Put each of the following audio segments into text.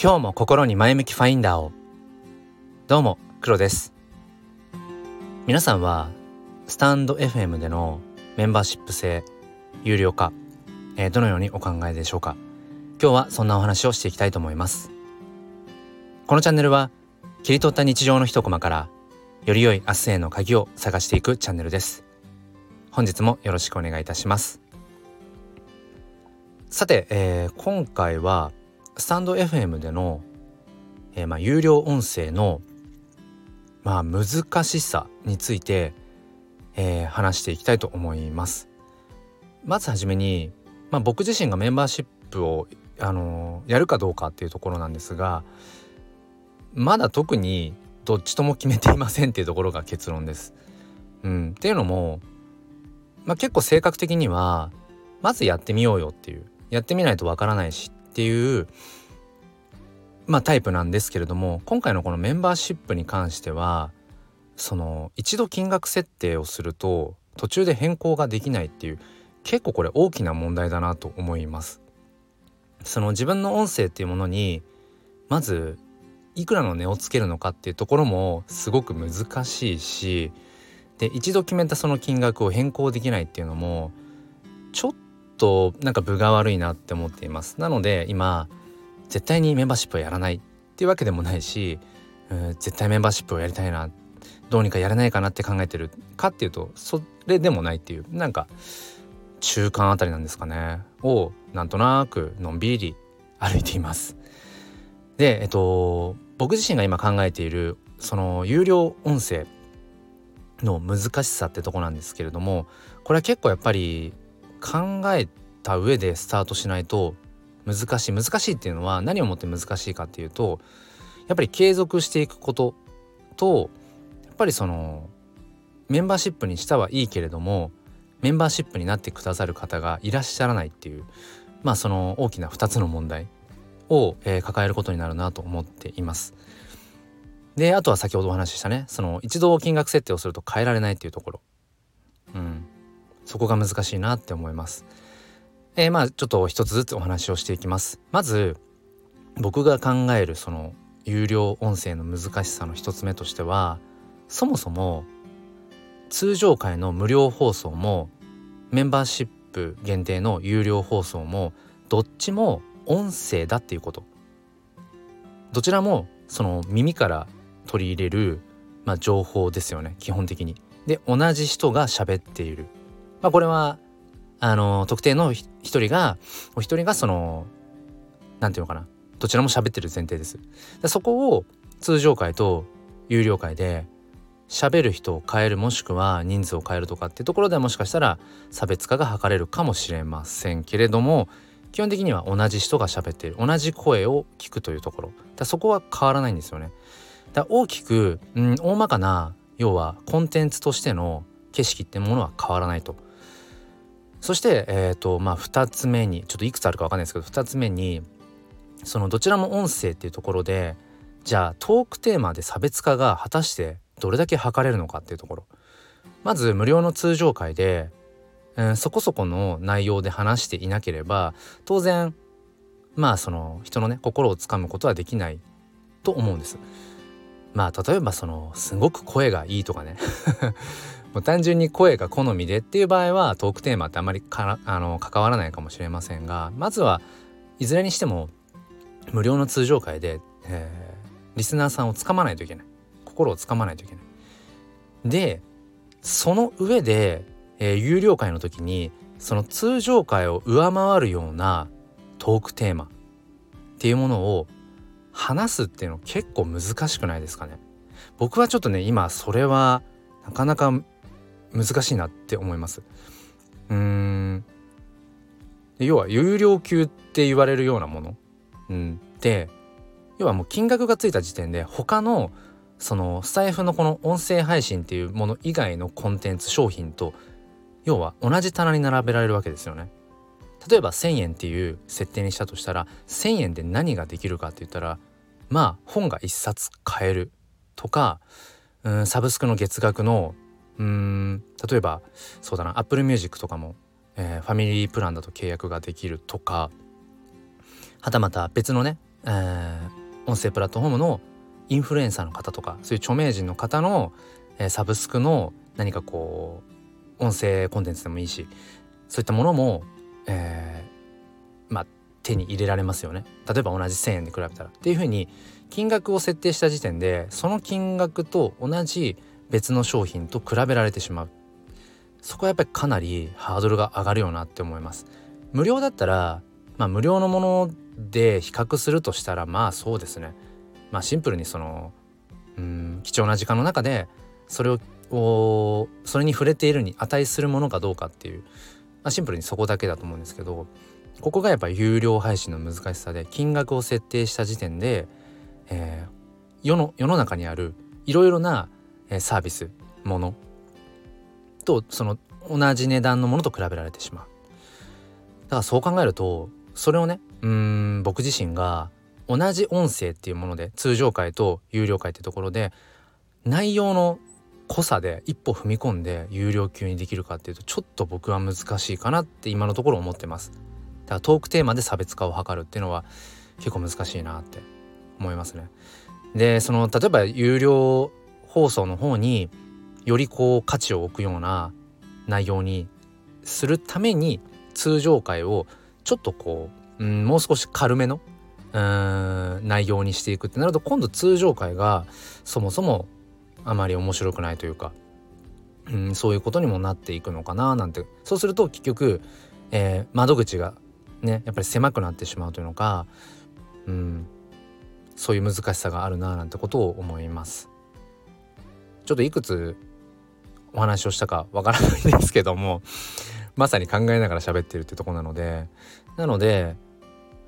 今日も心に前向きファインダーを。どうも黒です。皆さんはスタンド FM でのメンバーシップ制有料化、えー、どのようにお考えでしょうか？今日はそんなお話をしていきたいと思います。このチャンネルは切り取った日常の一コマからより良い明日への鍵を探していくチャンネルです。本日もよろしくお願いいたします。さて、えー、今回はスタンド FM での、えー、まあ、有料音声の、まあ、難しさについて、えー、話していきたいと思います。まずはじめに、まあ、僕自身がメンバーシップを、あのー、やるかどうかっていうところなんですがまだ特にどっちとも決めていませんっていうところが結論です。うん、っていうのも、まあ、結構性格的にはまずやってみようよっていうやってみないとわからないしっていうまあタイプなんですけれども今回のこのメンバーシップに関してはその一度金額設定をすると途中で変更ができないっていう結構これ大きな問題だなと思います。その自分の音声っていうものにまずいくらの値をつけるのかっていうところもすごく難しいしで一度決めたその金額を変更できないっていうのもちょっとなんか分が悪いなって思っていますなので今絶対にメンバーシップをやらないっていうわけでもないし、うん、絶対メンバーシップをやりたいなどうにかやれないかなって考えてるかっていうとそれでもないっていうなんか中間あたりなんですかねをなんとなくのんびり歩いています。でえっと僕自身が今考えているその有料音声の難しさってとこなんですけれどもこれは結構やっぱり考えた上でスタートしないと難しい難しいっていうのは何をもって難しいかっていうとやっぱり継続していくこととやっぱりそのメンバーシップにしたはいいけれどもメンバーシップになってくださる方がいらっしゃらないっていうまあその大きな2つの問題を、えー、抱えることになるなと思っています。であとは先ほどお話ししたねその一度金額設定をすると変えられないっていうところ。そこが難しいなって思います。えー、まあちょっと一つずつお話をしていきます。まず僕が考えるその有料音声の難しさの一つ目としてはそもそも通常回の無料放送もメンバーシップ限定の有料放送もどっちも音声だっていうことどちらもその耳から取り入れる、まあ、情報ですよね基本的に。で同じ人が喋っているまあ、これはあの特定の一人がお一人がその何て言うのかなどちらも喋ってる前提です。そこを通常回と有料回で喋る人を変えるもしくは人数を変えるとかっていうところではもしかしたら差別化が図れるかもしれませんけれども基本的には同じ人が喋っている同じ声を聞くというところだそこは変わらないんですよね。だ大きく、うん、大まかな要はコンテンツとしての景色ってものは変わらないと。そして、えーとまあ、2つ目にちょっといくつあるか分かんないですけど2つ目にそのどちらも音声っていうところでじゃあトークテーマで差別化が果たしてどれだけ測れるのかっていうところまず無料の通常会で、うん、そこそこの内容で話していなければ当然まあその人のね心をつかむことはできないと思うんです。まあ例えばそのすごく声がいいとかねもう単純に声が好みでっていう場合はトークテーマってあまりあの関わらないかもしれませんがまずはいずれにしても無料の通常会で、えー、リスナーさんをつかまないといけない心をつかまないといけない。でその上で、えー、有料会の時にその通常会を上回るようなトークテーマっていうものを話すっていうの結構難しくないですかね僕はちょっとね今それはなかなか難しいなって思います。うん要は有料級って言われるようなもの、うん、で要はもう金額がついた時点で他のそのスタイフのこの音声配信っていうもの以外のコンテンツ商品と要は同じ棚に並べられるわけですよね。例えば1,000円っていう設定にしたとしたら1,000円で何ができるかって言ったらまあ本が1冊買えるとかうんサブスクの月額のうん。例えばそうだな Apple Music とかも、えー、ファミリープランだと契約ができるとかはたまた別のねえー、音声プラットフォームのインフルエンサーの方とかそういう著名人の方の、えー、サブスクの何かこう音声コンテンツでもいいしそういったものも、えー、まあ手に入れられますよね。例えば同じ1,000円で比べたら。っていうふうに金額を設定した時点でその金額と同じ別の商品と比べられてしまう。そこはやっぱりかなりハードルが上がるよなって思います。無料だったらまあ無料のもので比較するとしたらまあそうですね。まあシンプルにそのうん貴重な時間の中でそれをそれに触れているに値するものかどうかっていう、まあ、シンプルにそこだけだと思うんですけどここがやっぱ有料配信の難しさで金額を設定した時点で、えー、世の世の中にあるいろいろなサービスものとその同じ値段のものと比べられてしまう。だからそう考えるとそれをねうん僕自身が同じ音声っていうもので通常回と有料回ってところで内容の濃さで一歩踏み込んで有料級にできるかっていうとちょっと僕は難しいかなって今のところ思ってます。だからトークテーマで差別化を図るっていうのは結構難しいなって思いますね。でその例えば有料放送の方によりこう価値を置くような内容にするために通常回をちょっとこう、うん、もう少し軽めのうん内容にしていくってなると今度通常回がそもそもあまり面白くないというか、うん、そういうことにもなっていくのかななんてそうすると結局、えー、窓口がねやっぱり狭くなってしまうというのか、うん、そういう難しさがあるななんてことを思います。ちょっといくつお話をしたかわからないんですけどもまさに考えながら喋ってるってとこなのでなので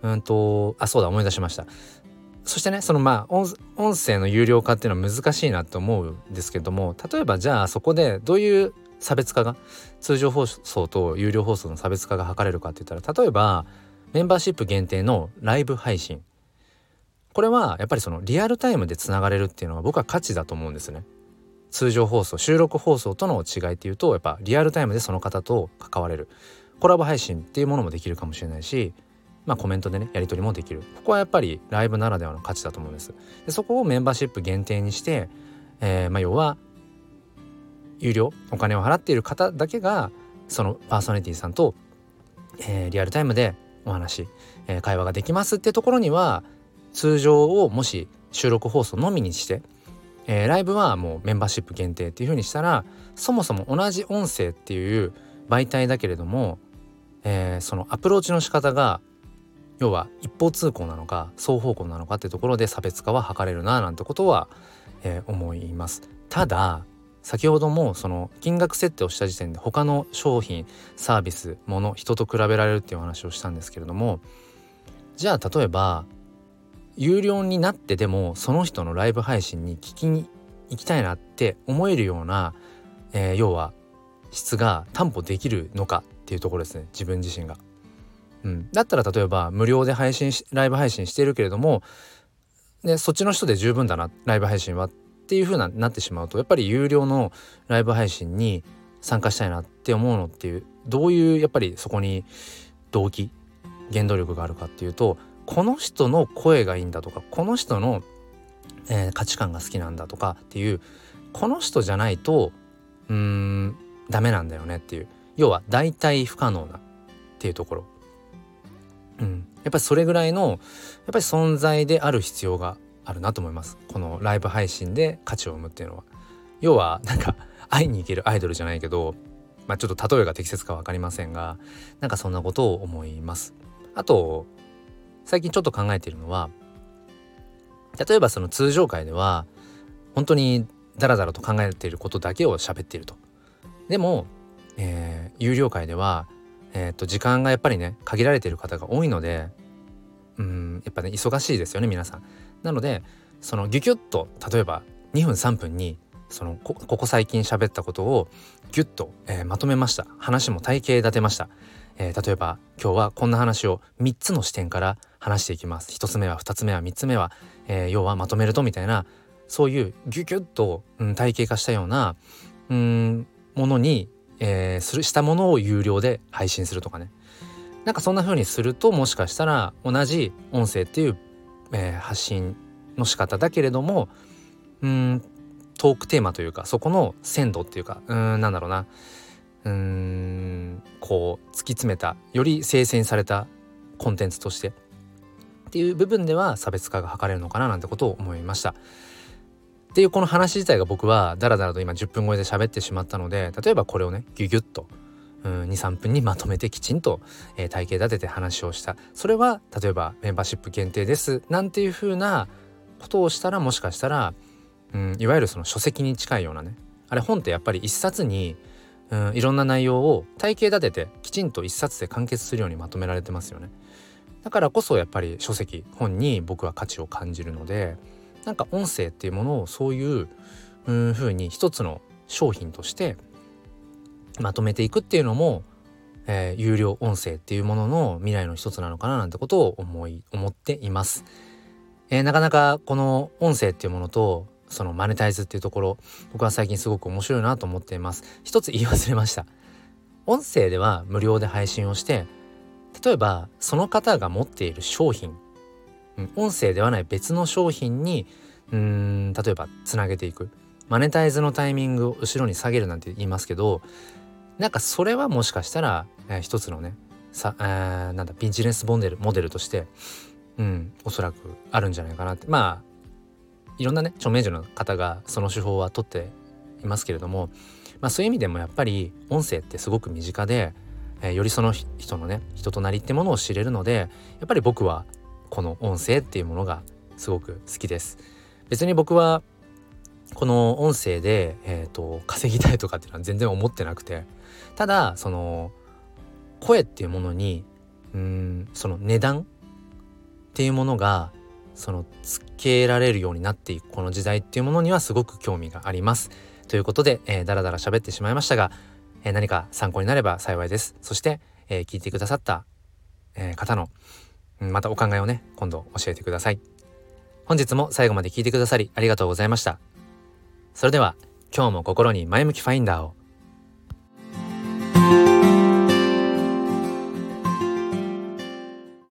うんとあそうだ思い出しましたそしてねそのまあ音声の有料化っていうのは難しいなと思うんですけども例えばじゃあそこでどういう差別化が通常放送と有料放送の差別化が図れるかって言ったら例えばメンバーシップ限定のライブ配信これはやっぱりそのリアルタイムでつながれるっていうのは僕は価値だと思うんですね。通常放送収録放送との違いっていうとやっぱリアルタイムでその方と関われる。コラボ配信っていうものもできるかもしれないしまあコメントでねやり取りもできる。ここはやっぱりライブならではの価値だと思うんです。でそこをメンバーシップ限定にして、えー、まあ要は有料お金を払っている方だけがそのパーソナリティさんと、えー、リアルタイムでお話、えー、会話ができますってところには通常をもし収録放送のみにして、えー、ライブはもうメンバーシップ限定っていう風にしたらそもそも同じ音声っていう媒体だけれども、えー、そのアプローチの仕方が要は一方通行なのか双方向なのかってところで差別化は図れるななんてことは、えー、思います。ただ先ほどもその金額設定をした時点で他の商品サービスもの人と比べられるっていう話をしたんですけれどもじゃあ例えば有料になってでもその人のライブ配信に聞きに行きたいなって思えるような、えー、要は質が担保できるのかっていうところですね自分自身が。うん、だったら例えば無料で配信しライブ配信しているけれども、ね、そっちの人で十分だなライブ配信はっていう風ななってしまうとやっぱり有料のライブ配信に参加したいなって思うのっていうどういうやっぱりそこに動機原動力があるかっていうとこの人の声がいいんだとかこの人の、えー、価値観が好きなんだとかっていうこの人じゃないとうーんダメなんだよねっていう。要は代替不可能なっていうところ、うん、やっぱりそれぐらいのやっぱり存在である必要があるなと思います。このライブ配信で価値を生むっていうのは。要はなんか会いに行けるアイドルじゃないけどまあちょっと例えが適切か分かりませんがなんかそんなことを思います。あと最近ちょっと考えているのは例えばその通常会では本当にダラダラと考えていることだけを喋っていると。でも、えー、有料会では、えー、と時間がやっぱりね限られている方が多いのでうんやっぱね忙しいですよね皆さん。なのでそのギュギュッと例えば2分3分にそのここ最近喋ったことをギュッと、えー、まとめました話も体系立てました、えー、例えば今日はこんな話を3つの視点から話していきます。1つ目は2つ目は3つ目は、えー、要はまとめるとみたいなそういうギュギュッと、うん、体系化したようなうんものに、えー、するしたものを有料で配信するとかね。なんかそんな風にするともしかしたら同じ音声っていうえー、発信の仕方だけれどもうんトークテーマというかそこの鮮度っていうかうんなんだろうな。うんこう突き詰めたより精選されたコンテンツとしてっていう部分では差別化が図れるのかななんてことを思いました。っていうこの話自体が僕はダラダラと今10分超えで喋ってしまったので例えばこれをねギュギュッと23分にまとめてきちんと、えー、体系立てて話をしたそれは例えばメンバーシップ限定ですなんていう風なことをしたらもしかしたら、うん、いわゆるその書籍に近いようなねあれ本ってやっぱり一冊に、うん、いろんな内容を体系立ててきちんと一冊で完結するようにまとめられてますよねだからこそやっぱり書籍本に僕は価値を感じるのでなんか音声っていうものをそういう風に一つの商品としてまとめていくっていうのも、えー、有料音声っていうものの未来の一つなのかななんてことを思い思っています。えー、なかなかこの音声っていうものとそのマネタイズっていうところ僕は最近すごく面白いなと思っています。一つ言い忘れました。音声では無料で配信をして例えばその方が持っている商品音声ではない別の商品にうん例えばつなげていく。マネタイズのタイミングを後ろに下げるなんて言いますけどなんかそれはもしかしたら、えー、一つのねさ、えー、なんだビジネスモデルモデルとしてうんおそらくあるんじゃないかなって。まあいろんなね著名人の方がその手法は取っていますけれども、まあ、そういう意味でもやっぱり音声ってすごく身近で、えー、よりその人のね人となりってものを知れるのでやっぱり僕はこの音声っていうものがすごく好きです別に僕はこの音声で、えーと、稼ぎたいとかっていうのは全然思ってなくてただその声っていうものにうんその値段っていうものがそのつけられるようになっていくこの時代っていうものにはすごく興味があります。ということで、えー、だらだら喋ってしまいましたが、え、何か参考になれば幸いです。そして、え、聞いてくださった、え、方のまたお考えをね今度教えてください本日も最後まで聞いてくださりありがとうございましたそれでは今日も心に前向きファインダーを